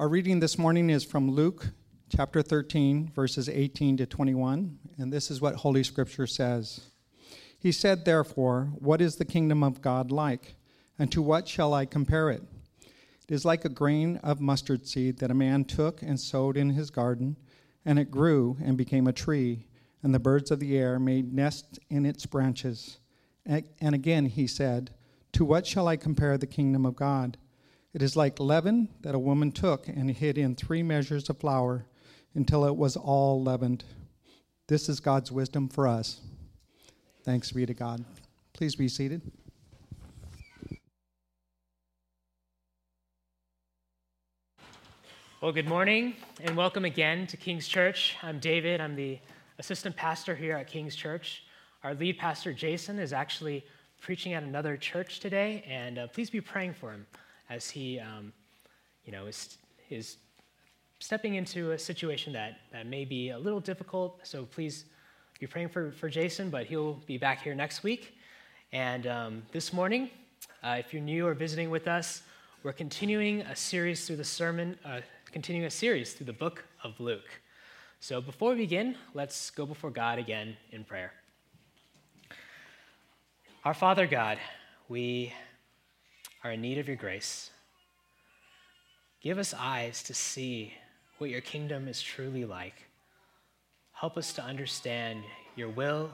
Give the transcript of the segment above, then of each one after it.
Our reading this morning is from Luke chapter 13, verses 18 to 21, and this is what Holy Scripture says. He said, Therefore, what is the kingdom of God like? And to what shall I compare it? It is like a grain of mustard seed that a man took and sowed in his garden, and it grew and became a tree, and the birds of the air made nests in its branches. And again he said, To what shall I compare the kingdom of God? It is like leaven that a woman took and hid in three measures of flour until it was all leavened. This is God's wisdom for us. Thanks be to God. Please be seated. Well, good morning and welcome again to King's Church. I'm David. I'm the assistant pastor here at King's Church. Our lead pastor, Jason, is actually preaching at another church today, and uh, please be praying for him as he, um, you know, is, is stepping into a situation that, that may be a little difficult. So please be praying for, for Jason, but he'll be back here next week. And um, this morning, uh, if you're new or visiting with us, we're continuing a series through the sermon, uh, continuing a series through the book of Luke. So before we begin, let's go before God again in prayer. Our Father God, we are in need of your grace. Give us eyes to see what your kingdom is truly like. Help us to understand your will,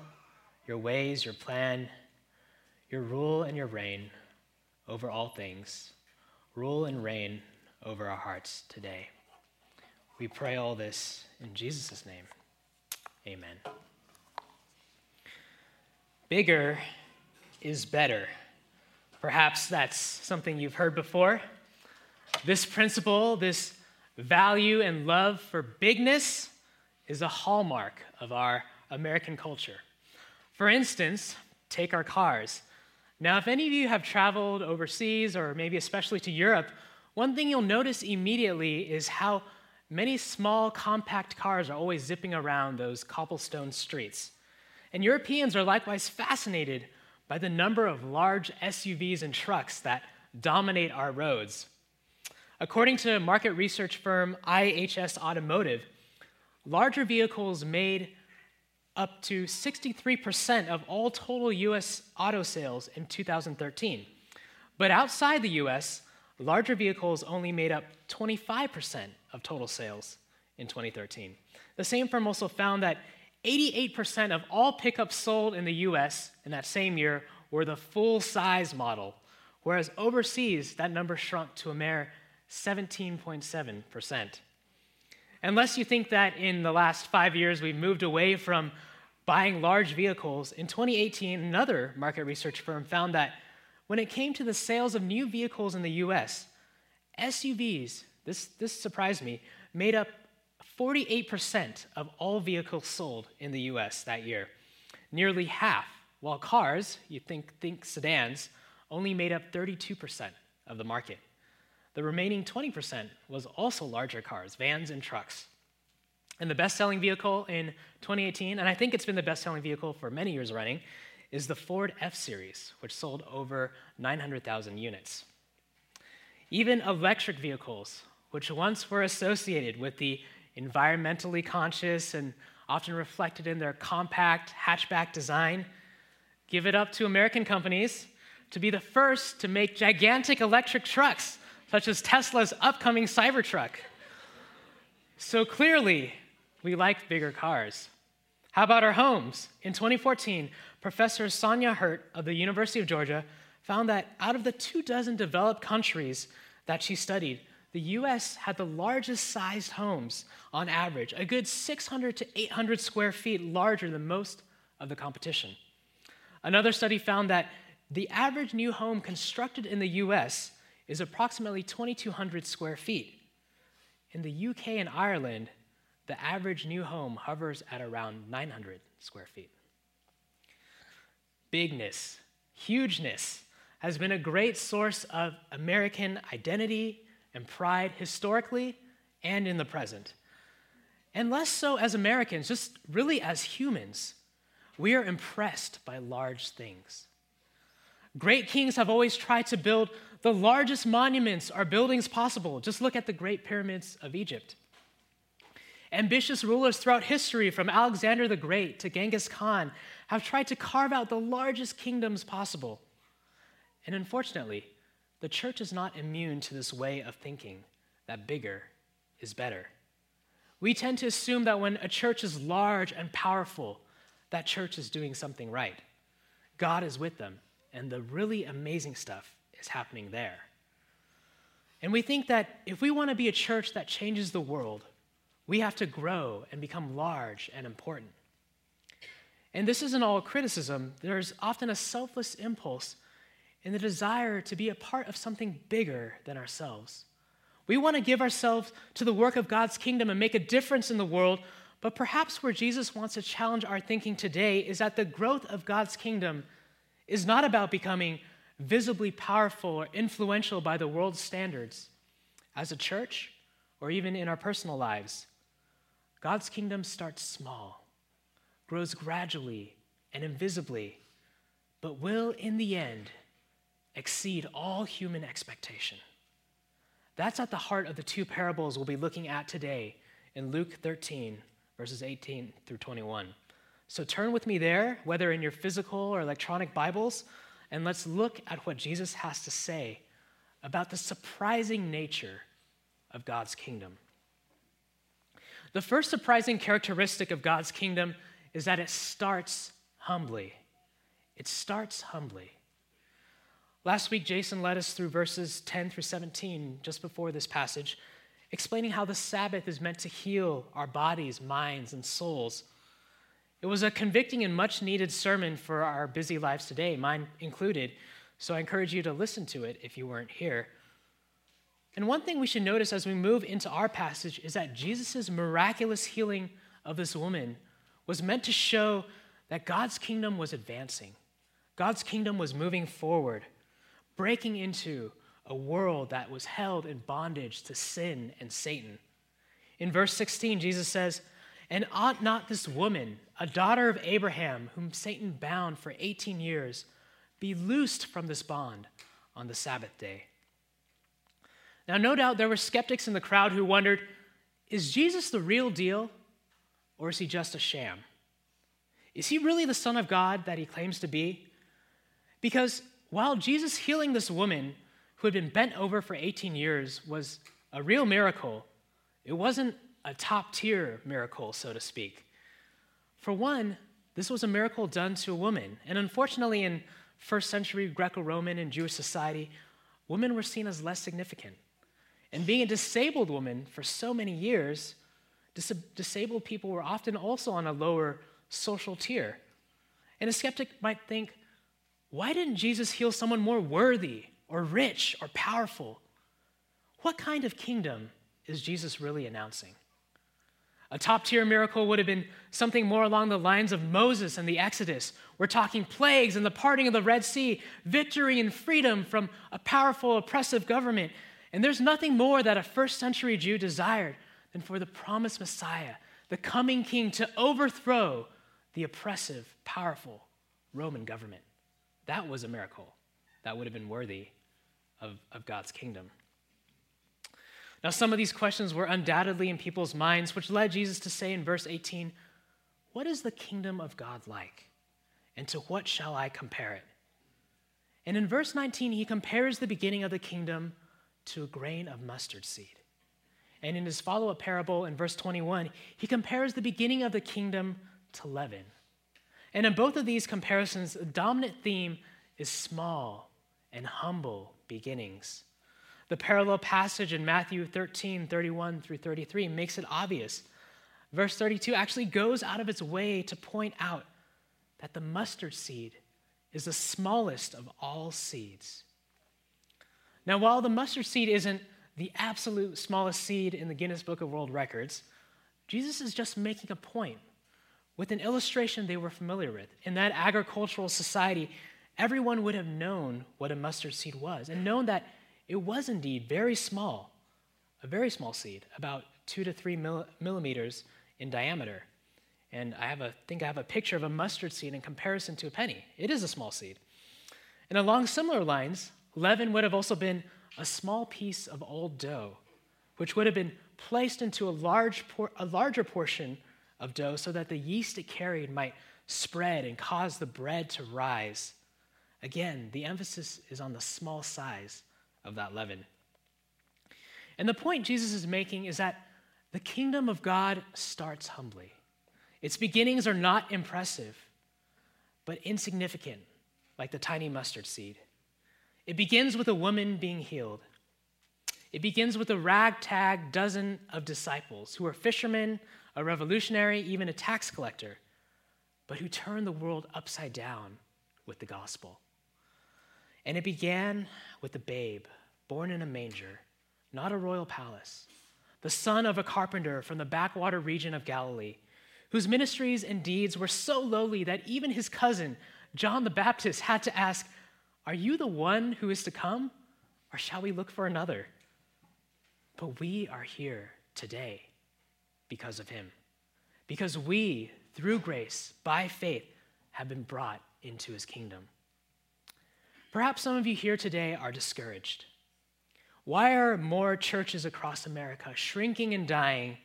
your ways, your plan, your rule and your reign over all things. Rule and reign over our hearts today. We pray all this in Jesus' name. Amen. Bigger is better. Perhaps that's something you've heard before. This principle, this value and love for bigness, is a hallmark of our American culture. For instance, take our cars. Now, if any of you have traveled overseas or maybe especially to Europe, one thing you'll notice immediately is how many small, compact cars are always zipping around those cobblestone streets. And Europeans are likewise fascinated by the number of large SUVs and trucks that dominate our roads. According to market research firm IHS Automotive, larger vehicles made up to 63% of all total US auto sales in 2013. But outside the US, larger vehicles only made up 25% of total sales in 2013. The same firm also found that 88% of all pickups sold in the US in that same year were the full size model, whereas overseas, that number shrunk to a mere 17.7%. Unless you think that in the last five years we've moved away from buying large vehicles, in 2018, another market research firm found that when it came to the sales of new vehicles in the US, SUVs, this, this surprised me, made up 48% of all vehicles sold in the US that year, nearly half, while cars, you think, think sedans, only made up 32% of the market. The remaining 20% was also larger cars, vans and trucks. And the best selling vehicle in 2018, and I think it's been the best selling vehicle for many years running, is the Ford F Series, which sold over 900,000 units. Even electric vehicles, which once were associated with the environmentally conscious and often reflected in their compact hatchback design, give it up to American companies to be the first to make gigantic electric trucks, such as Tesla's upcoming Cybertruck. So clearly, we like bigger cars. How about our homes? In 2014, Professor Sonia Hirt of the University of Georgia found that out of the two dozen developed countries that she studied, the US had the largest sized homes on average, a good 600 to 800 square feet larger than most of the competition. Another study found that the average new home constructed in the US is approximately 2,200 square feet. In the UK and Ireland, the average new home hovers at around 900 square feet. Bigness, hugeness, has been a great source of American identity and pride historically and in the present. And less so as Americans, just really as humans. We are impressed by large things. Great kings have always tried to build the largest monuments or buildings possible. Just look at the Great Pyramids of Egypt. Ambitious rulers throughout history, from Alexander the Great to Genghis Khan, have tried to carve out the largest kingdoms possible. And unfortunately, the church is not immune to this way of thinking that bigger is better. We tend to assume that when a church is large and powerful, that church is doing something right. God is with them, and the really amazing stuff is happening there. And we think that if we want to be a church that changes the world, we have to grow and become large and important. And this isn't all criticism, there's often a selfless impulse in the desire to be a part of something bigger than ourselves. We want to give ourselves to the work of God's kingdom and make a difference in the world, but perhaps where Jesus wants to challenge our thinking today is that the growth of God's kingdom is not about becoming visibly powerful or influential by the world's standards as a church or even in our personal lives. God's kingdom starts small, grows gradually and invisibly, but will in the end exceed all human expectation. That's at the heart of the two parables we'll be looking at today in Luke 13, verses 18 through 21. So turn with me there, whether in your physical or electronic Bibles, and let's look at what Jesus has to say about the surprising nature of God's kingdom. The first surprising characteristic of God's kingdom is that it starts humbly. It starts humbly. Last week, Jason led us through verses 10 through 17, just before this passage, explaining how the Sabbath is meant to heal our bodies, minds, and souls. It was a convicting and much needed sermon for our busy lives today, mine included, so I encourage you to listen to it if you weren't here. And one thing we should notice as we move into our passage is that Jesus' miraculous healing of this woman was meant to show that God's kingdom was advancing. God's kingdom was moving forward, breaking into a world that was held in bondage to sin and Satan. In verse 16, Jesus says, And ought not this woman, a daughter of Abraham, whom Satan bound for 18 years, be loosed from this bond on the Sabbath day? Now, no doubt there were skeptics in the crowd who wondered is Jesus the real deal or is he just a sham? Is he really the Son of God that he claims to be? Because while Jesus healing this woman who had been bent over for 18 years was a real miracle, it wasn't a top tier miracle, so to speak. For one, this was a miracle done to a woman. And unfortunately, in first century Greco Roman and Jewish society, women were seen as less significant. And being a disabled woman for so many years, dis- disabled people were often also on a lower social tier. And a skeptic might think, why didn't Jesus heal someone more worthy or rich or powerful? What kind of kingdom is Jesus really announcing? A top tier miracle would have been something more along the lines of Moses and the Exodus. We're talking plagues and the parting of the Red Sea, victory and freedom from a powerful, oppressive government, and there's nothing more that a first century Jew desired than for the promised Messiah, the coming king, to overthrow the oppressive, powerful Roman government. That was a miracle that would have been worthy of, of God's kingdom. Now, some of these questions were undoubtedly in people's minds, which led Jesus to say in verse 18, What is the kingdom of God like? And to what shall I compare it? And in verse 19, he compares the beginning of the kingdom to a grain of mustard seed. And in his follow up parable in verse 21, he compares the beginning of the kingdom to leaven. And in both of these comparisons, the dominant theme is small and humble beginnings. The parallel passage in Matthew 13, 31 through 33 makes it obvious. Verse 32 actually goes out of its way to point out that the mustard seed is the smallest of all seeds. Now, while the mustard seed isn't the absolute smallest seed in the Guinness Book of World Records, Jesus is just making a point with an illustration they were familiar with. In that agricultural society, everyone would have known what a mustard seed was and known that it was indeed very small, a very small seed, about two to three millimeters in diameter. And I have a, think I have a picture of a mustard seed in comparison to a penny. It is a small seed. And along similar lines, leaven would have also been a small piece of old dough, which would have been placed into a, large por- a larger portion of dough so that the yeast it carried might spread and cause the bread to rise. Again, the emphasis is on the small size of that leaven. And the point Jesus is making is that the kingdom of God starts humbly. Its beginnings are not impressive, but insignificant, like the tiny mustard seed. It begins with a woman being healed. It begins with a ragtag dozen of disciples who are fishermen, a revolutionary, even a tax collector, but who turned the world upside down with the gospel. And it began with a babe born in a manger, not a royal palace, the son of a carpenter from the backwater region of Galilee, whose ministries and deeds were so lowly that even his cousin, John the Baptist, had to ask, Are you the one who is to come, or shall we look for another? But we are here today because of him, because we, through grace, by faith, have been brought into his kingdom. Perhaps some of you here today are discouraged. Why are more churches across America shrinking and dying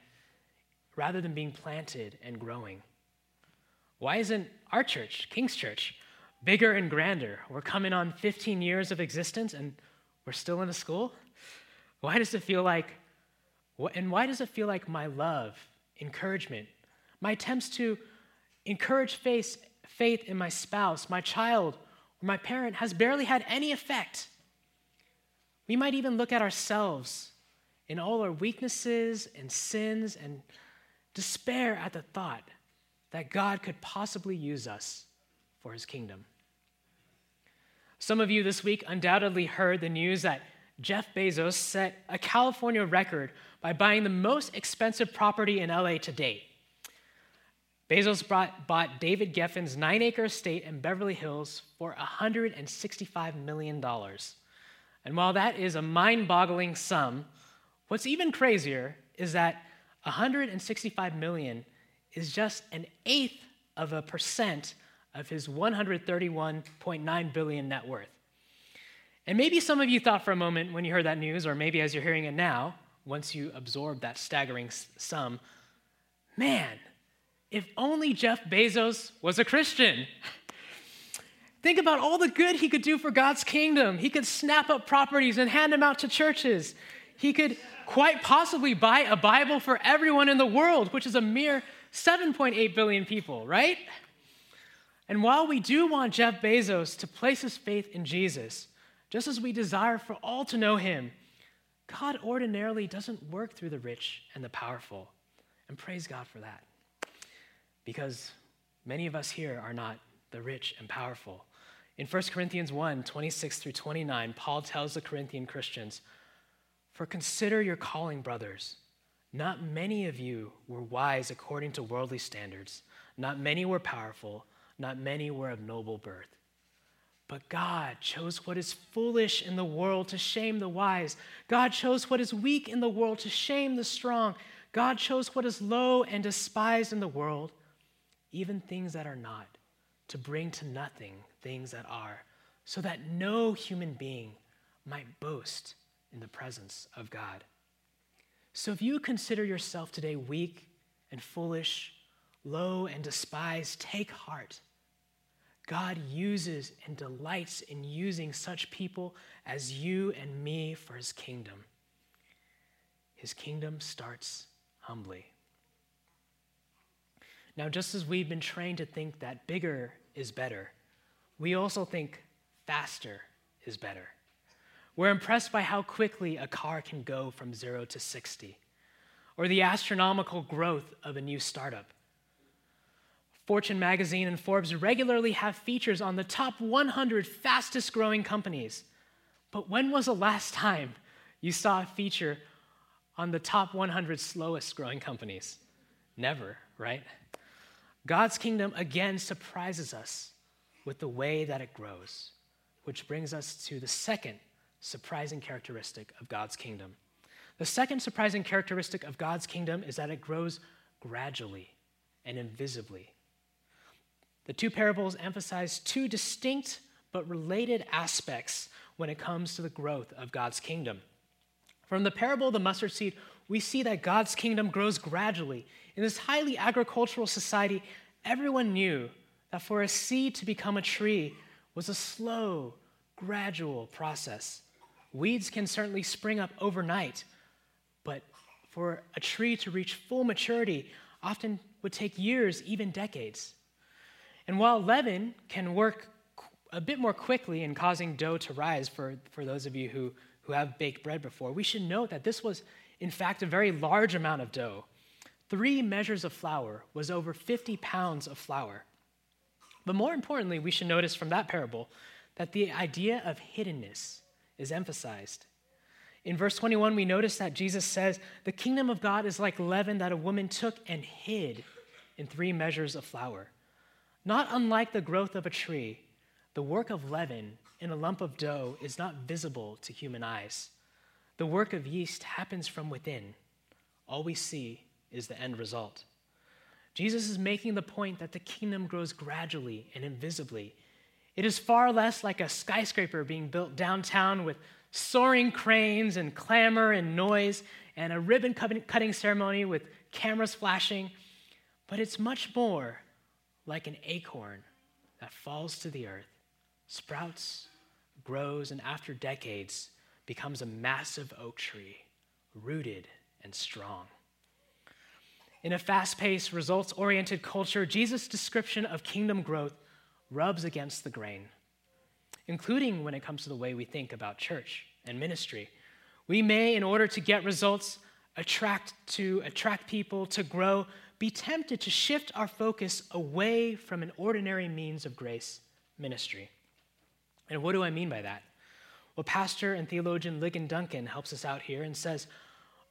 rather than being planted and growing? Why isn't our church, King's Church, bigger and grander? We're coming on 15 years of existence and we're still in a school? Why does it feel like, and why does it feel like my love, encouragement, my attempts to encourage faith, faith in my spouse, my child, or my parent has barely had any effect? We might even look at ourselves in all our weaknesses and sins and despair at the thought that God could possibly use us for his kingdom. Some of you this week undoubtedly heard the news that Jeff Bezos set a California record by buying the most expensive property in LA to date. Bezos brought, bought David Geffen's nine acre estate in Beverly Hills for $165 million. And while that is a mind boggling sum, what's even crazier is that 165 million is just an eighth of a percent of his 131.9 billion net worth. And maybe some of you thought for a moment when you heard that news, or maybe as you're hearing it now, once you absorb that staggering sum, man, if only Jeff Bezos was a Christian. Think about all the good he could do for God's kingdom. He could snap up properties and hand them out to churches. He could quite possibly buy a Bible for everyone in the world, which is a mere 7.8 billion people, right? And while we do want Jeff Bezos to place his faith in Jesus, just as we desire for all to know him, God ordinarily doesn't work through the rich and the powerful. And praise God for that. Because many of us here are not the rich and powerful. In 1 Corinthians 1 26 through 29, Paul tells the Corinthian Christians, For consider your calling, brothers. Not many of you were wise according to worldly standards, not many were powerful, not many were of noble birth. But God chose what is foolish in the world to shame the wise. God chose what is weak in the world to shame the strong. God chose what is low and despised in the world, even things that are not, to bring to nothing things that are, so that no human being might boast in the presence of God. So if you consider yourself today weak and foolish, low and despised, take heart. God uses and delights in using such people as you and me for his kingdom. His kingdom starts humbly. Now, just as we've been trained to think that bigger is better, we also think faster is better. We're impressed by how quickly a car can go from zero to 60, or the astronomical growth of a new startup. Fortune magazine and Forbes regularly have features on the top 100 fastest growing companies. But when was the last time you saw a feature on the top 100 slowest growing companies? Never, right? God's kingdom again surprises us with the way that it grows, which brings us to the second surprising characteristic of God's kingdom. The second surprising characteristic of God's kingdom is that it grows gradually and invisibly. The two parables emphasize two distinct but related aspects when it comes to the growth of God's kingdom. From the parable of the mustard seed, we see that God's kingdom grows gradually. In this highly agricultural society, everyone knew that for a seed to become a tree was a slow, gradual process. Weeds can certainly spring up overnight, but for a tree to reach full maturity often would take years, even decades. And while leaven can work a bit more quickly in causing dough to rise for, for those of you who, who have baked bread before, we should note that this was, in fact, a very large amount of dough. Three measures of flour was over 50 pounds of flour. But more importantly, we should notice from that parable that the idea of hiddenness is emphasized. In verse 21, we notice that Jesus says, The kingdom of God is like leaven that a woman took and hid in three measures of flour. Not unlike the growth of a tree, the work of leaven in a lump of dough is not visible to human eyes. The work of yeast happens from within. All we see is the end result. Jesus is making the point that the kingdom grows gradually and invisibly. It is far less like a skyscraper being built downtown with soaring cranes and clamor and noise and a ribbon cutting ceremony with cameras flashing, but it's much more like an acorn that falls to the earth, sprouts, grows, and after decades becomes a massive oak tree, rooted and strong. In a fast paced, results oriented culture, Jesus' description of kingdom growth rubs against the grain, including when it comes to the way we think about church and ministry. We may, in order to get results, attract to attract people to grow, be tempted to shift our focus away from an ordinary means of grace ministry. And what do I mean by that? Well, pastor and theologian Ligon Duncan helps us out here and says,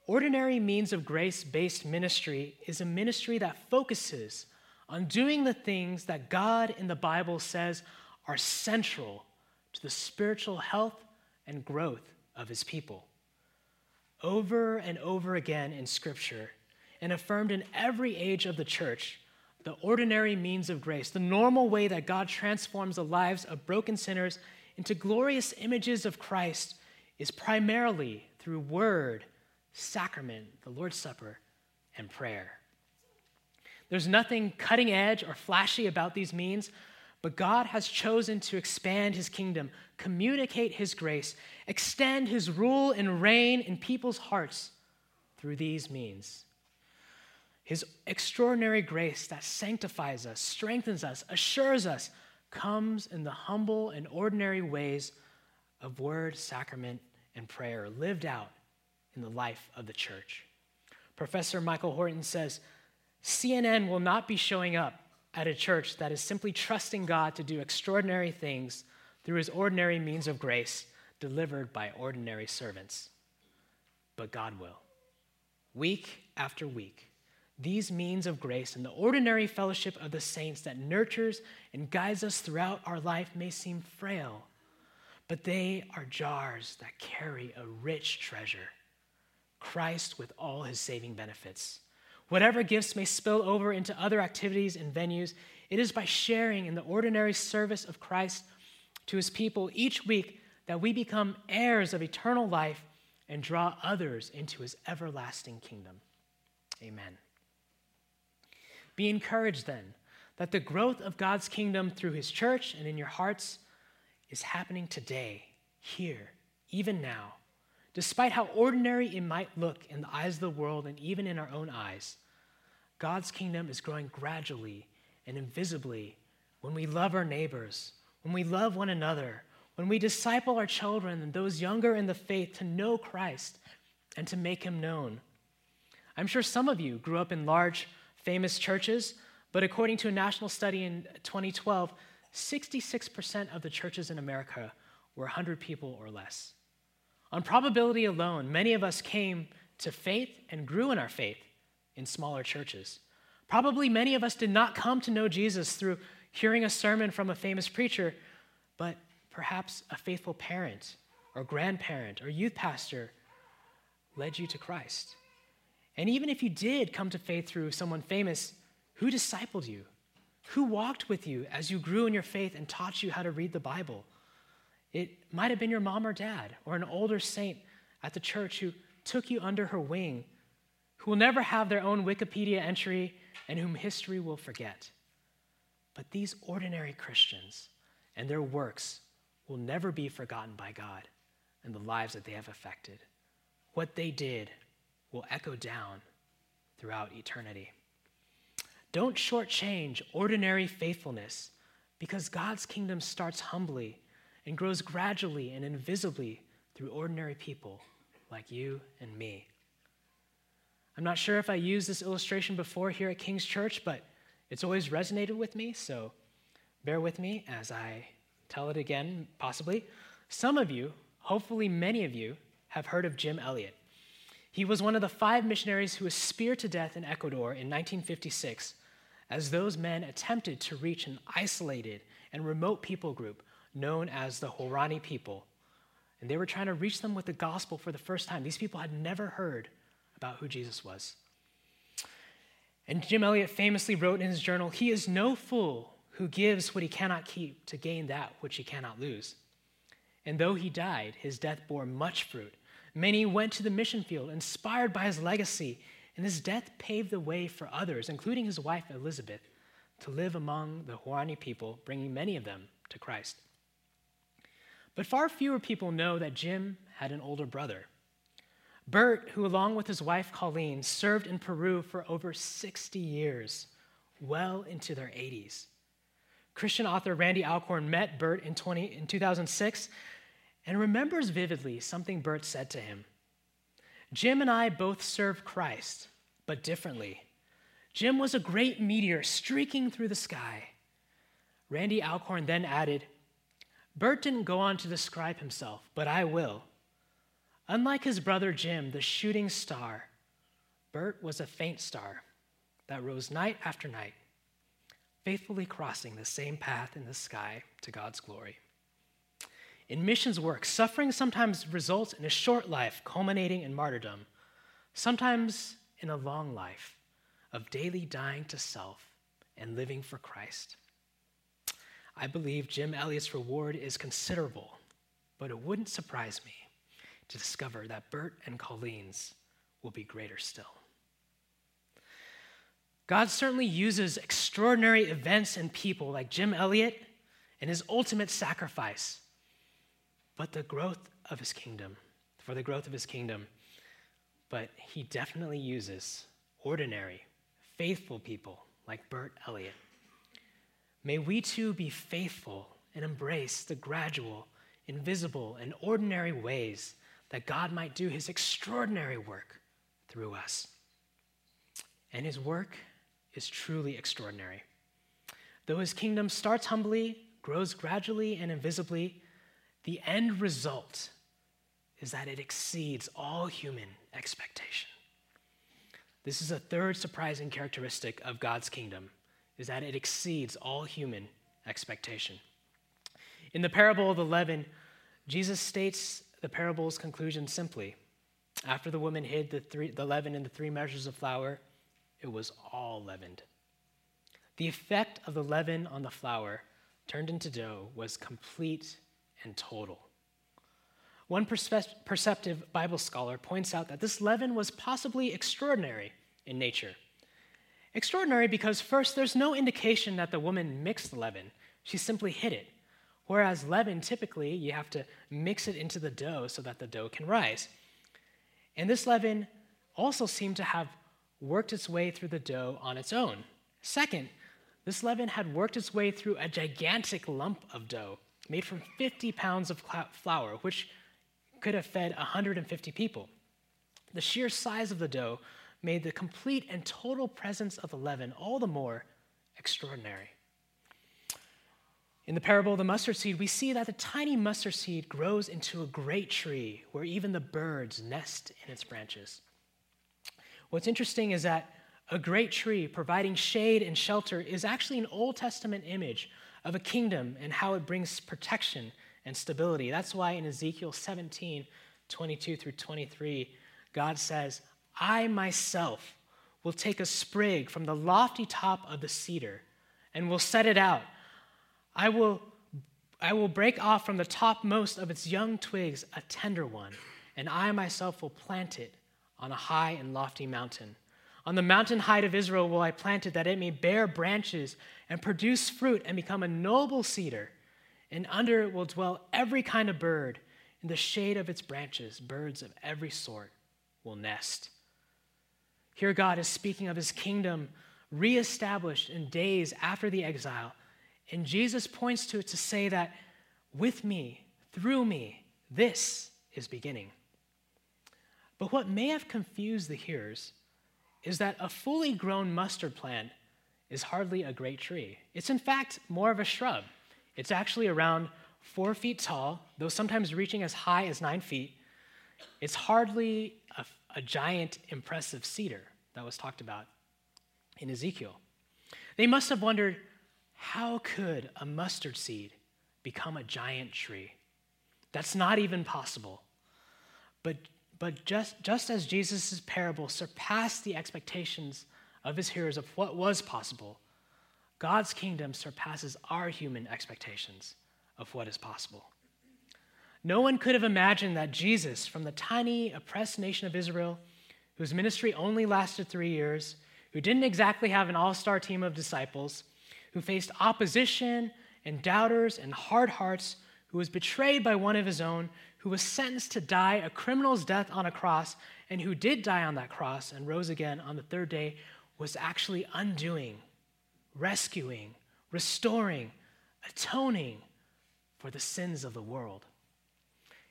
ordinary means of grace based ministry is a ministry that focuses on doing the things that God in the Bible says are central to the spiritual health and growth of his people. Over and over again in Scripture, and affirmed in every age of the church the ordinary means of grace, the normal way that God transforms the lives of broken sinners into glorious images of Christ, is primarily through word, sacrament, the Lord's Supper, and prayer. There's nothing cutting edge or flashy about these means, but God has chosen to expand his kingdom, communicate his grace, extend his rule and reign in people's hearts through these means. His extraordinary grace that sanctifies us, strengthens us, assures us, comes in the humble and ordinary ways of word, sacrament, and prayer lived out in the life of the church. Professor Michael Horton says CNN will not be showing up at a church that is simply trusting God to do extraordinary things through his ordinary means of grace delivered by ordinary servants. But God will. Week after week, these means of grace and the ordinary fellowship of the saints that nurtures and guides us throughout our life may seem frail, but they are jars that carry a rich treasure Christ with all his saving benefits. Whatever gifts may spill over into other activities and venues, it is by sharing in the ordinary service of Christ to his people each week that we become heirs of eternal life and draw others into his everlasting kingdom. Amen. Be encouraged then that the growth of God's kingdom through his church and in your hearts is happening today, here, even now. Despite how ordinary it might look in the eyes of the world and even in our own eyes, God's kingdom is growing gradually and invisibly when we love our neighbors, when we love one another, when we disciple our children and those younger in the faith to know Christ and to make him known. I'm sure some of you grew up in large famous churches, but according to a national study in 2012, 66% of the churches in America were 100 people or less. On probability alone, many of us came to faith and grew in our faith in smaller churches. Probably many of us did not come to know Jesus through hearing a sermon from a famous preacher, but perhaps a faithful parent or grandparent or youth pastor led you to Christ. And even if you did come to faith through someone famous, who discipled you? Who walked with you as you grew in your faith and taught you how to read the Bible? It might have been your mom or dad, or an older saint at the church who took you under her wing, who will never have their own Wikipedia entry and whom history will forget. But these ordinary Christians and their works will never be forgotten by God and the lives that they have affected. What they did will echo down throughout eternity. Don't shortchange ordinary faithfulness because God's kingdom starts humbly and grows gradually and invisibly through ordinary people like you and me. I'm not sure if I used this illustration before here at King's Church, but it's always resonated with me, so bear with me as I tell it again, possibly. Some of you, hopefully many of you, have heard of Jim Elliot. He was one of the five missionaries who was speared to death in Ecuador in 1956 as those men attempted to reach an isolated and remote people group known as the Huaorani people. And they were trying to reach them with the gospel for the first time. These people had never heard about who Jesus was. And Jim Elliot famously wrote in his journal He is no fool who gives what he cannot keep to gain that which he cannot lose. And though he died, his death bore much fruit. Many went to the mission field, inspired by his legacy and his death paved the way for others, including his wife Elizabeth, to live among the Huaorani people, bringing many of them to Christ. But far fewer people know that Jim had an older brother. Bert, who, along with his wife Colleen, served in Peru for over 60 years, well into their 80s. Christian author Randy Alcorn met Bert in, 20, in 2006 and remembers vividly something Bert said to him. Jim and I both serve Christ, but differently. Jim was a great meteor streaking through the sky. Randy Alcorn then added, Bert didn't go on to describe himself, but I will. Unlike his brother Jim, the shooting star, Bert was a faint star that rose night after night, faithfully crossing the same path in the sky to God's glory. In missions work, suffering sometimes results in a short life culminating in martyrdom, sometimes in a long life of daily dying to self and living for Christ. I believe Jim Elliot's reward is considerable, but it wouldn't surprise me to discover that Bert and Colleen's will be greater still. God certainly uses extraordinary events and people like Jim Elliot and his ultimate sacrifice but the growth of his kingdom, for the growth of his kingdom. But he definitely uses ordinary, faithful people like Bert Elliot. May we too be faithful and embrace the gradual, invisible, and ordinary ways that God might do his extraordinary work through us. And his work is truly extraordinary. Though his kingdom starts humbly, grows gradually and invisibly, the end result is that it exceeds all human expectation. This is a third surprising characteristic of God's kingdom is that it exceeds all human expectation. In the parable of the leaven, Jesus states the parable's conclusion simply. After the woman hid the, three, the leaven in the three measures of flour, it was all leavened. The effect of the leaven on the flour turned into dough was complete and total. One perceptive Bible scholar points out that this leaven was possibly extraordinary in nature. Extraordinary because, first, there's no indication that the woman mixed leaven, she simply hid it. Whereas leaven, typically, you have to mix it into the dough so that the dough can rise. And this leaven also seemed to have worked its way through the dough on its own. Second, this leaven had worked its way through a gigantic lump of dough made from 50 pounds of flour, which could have fed 150 people. The sheer size of the dough made the complete and total presence of the leaven all the more extraordinary. In the parable of the mustard seed, we see that the tiny mustard seed grows into a great tree where even the birds nest in its branches. What's interesting is that a great tree providing shade and shelter is actually an Old Testament image of a kingdom and how it brings protection and stability. That's why in Ezekiel 17, 22 through 23, God says, I myself will take a sprig from the lofty top of the cedar and will set it out. I will, I will break off from the topmost of its young twigs a tender one, and I myself will plant it on a high and lofty mountain. On the mountain height of Israel will I plant it, that it may bear branches and produce fruit and become a noble cedar. And under it will dwell every kind of bird. In the shade of its branches, birds of every sort will nest. Here, God is speaking of his kingdom reestablished in days after the exile. And Jesus points to it to say that with me, through me, this is beginning. But what may have confused the hearers is that a fully grown mustard plant is hardly a great tree. It's in fact more of a shrub. It's actually around four feet tall, though sometimes reaching as high as nine feet. It's hardly a, a giant, impressive cedar that was talked about in Ezekiel. They must have wondered how could a mustard seed become a giant tree? That's not even possible. But, but just, just as Jesus' parable surpassed the expectations of his hearers of what was possible, God's kingdom surpasses our human expectations of what is possible. No one could have imagined that Jesus, from the tiny, oppressed nation of Israel, whose ministry only lasted three years, who didn't exactly have an all star team of disciples, who faced opposition and doubters and hard hearts, who was betrayed by one of his own, who was sentenced to die a criminal's death on a cross, and who did die on that cross and rose again on the third day, was actually undoing, rescuing, restoring, atoning for the sins of the world.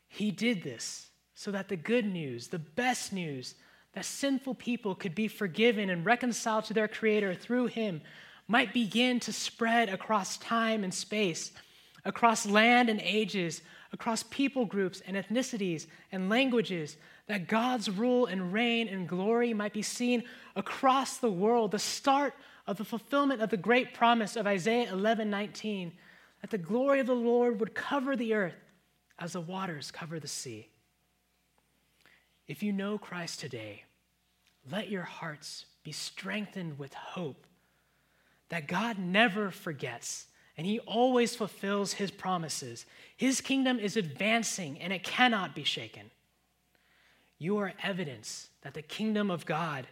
He did this so that the good news, the best news, that sinful people could be forgiven and reconciled to their Creator through Him might begin to spread across time and space, across land and ages, across people groups and ethnicities and languages, that God's rule and reign and glory might be seen across the world, the start of the fulfillment of the great promise of Isaiah 11 19, that the glory of the Lord would cover the earth as the waters cover the sea. If you know Christ today, let your hearts be strengthened with hope that God never forgets and he always fulfills his promises. His kingdom is advancing and it cannot be shaken. You are evidence that the kingdom of God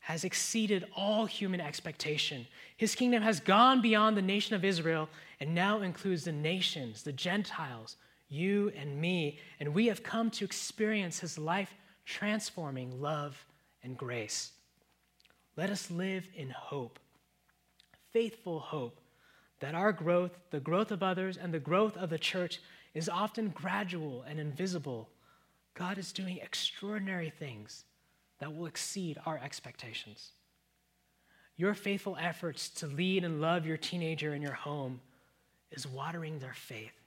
has exceeded all human expectation. His kingdom has gone beyond the nation of Israel and now includes the nations, the Gentiles, you and me, and we have come to experience his life transforming love and grace. Let us live in hope, faithful hope, that our growth, the growth of others, and the growth of the church is often gradual and invisible. God is doing extraordinary things that will exceed our expectations. Your faithful efforts to lead and love your teenager in your home is watering their faith,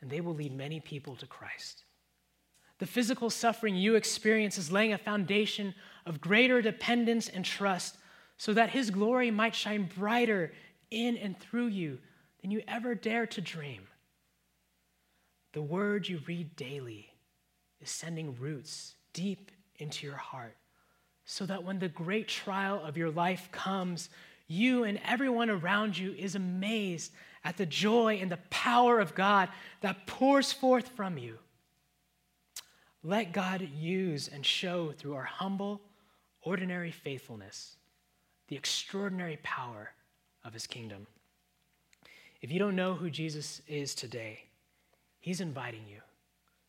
and they will lead many people to Christ. The physical suffering you experience is laying a foundation of greater dependence and trust so that His glory might shine brighter in and through you than you ever dare to dream. The word you read daily is sending roots deep into your heart so that when the great trial of your life comes, you and everyone around you is amazed at the joy and the power of God that pours forth from you. Let God use and show through our humble, ordinary faithfulness the extraordinary power of his kingdom. If you don't know who Jesus is today, he's inviting you.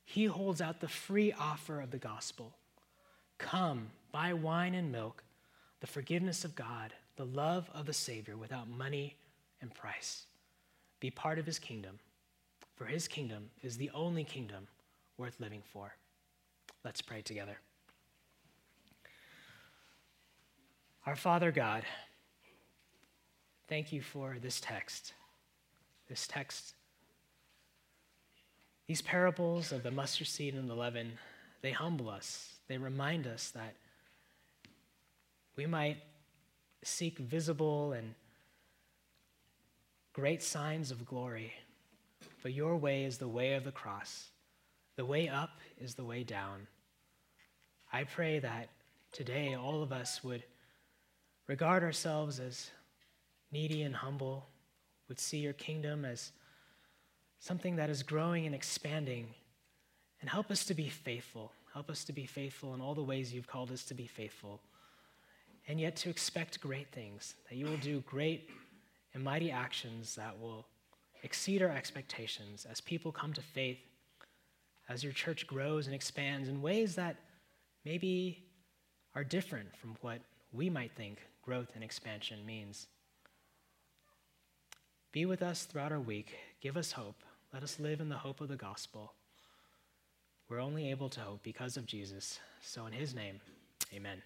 He holds out the free offer of the gospel. Come, buy wine and milk, the forgiveness of God, the love of the Savior without money and price. Be part of his kingdom, for his kingdom is the only kingdom worth living for. Let's pray together. Our Father God, thank you for this text. This text, these parables of the mustard seed and the leaven, they humble us. They remind us that we might seek visible and great signs of glory, but your way is the way of the cross. The way up is the way down. I pray that today all of us would regard ourselves as needy and humble would see your kingdom as something that is growing and expanding. And help us to be faithful. Help us to be faithful in all the ways you've called us to be faithful. And yet to expect great things, that you will do great and mighty actions that will exceed our expectations as people come to faith, as your church grows and expands in ways that maybe are different from what we might think growth and expansion means. Be with us throughout our week. Give us hope. Let us live in the hope of the gospel. We're only able to hope because of Jesus. So, in his name, amen.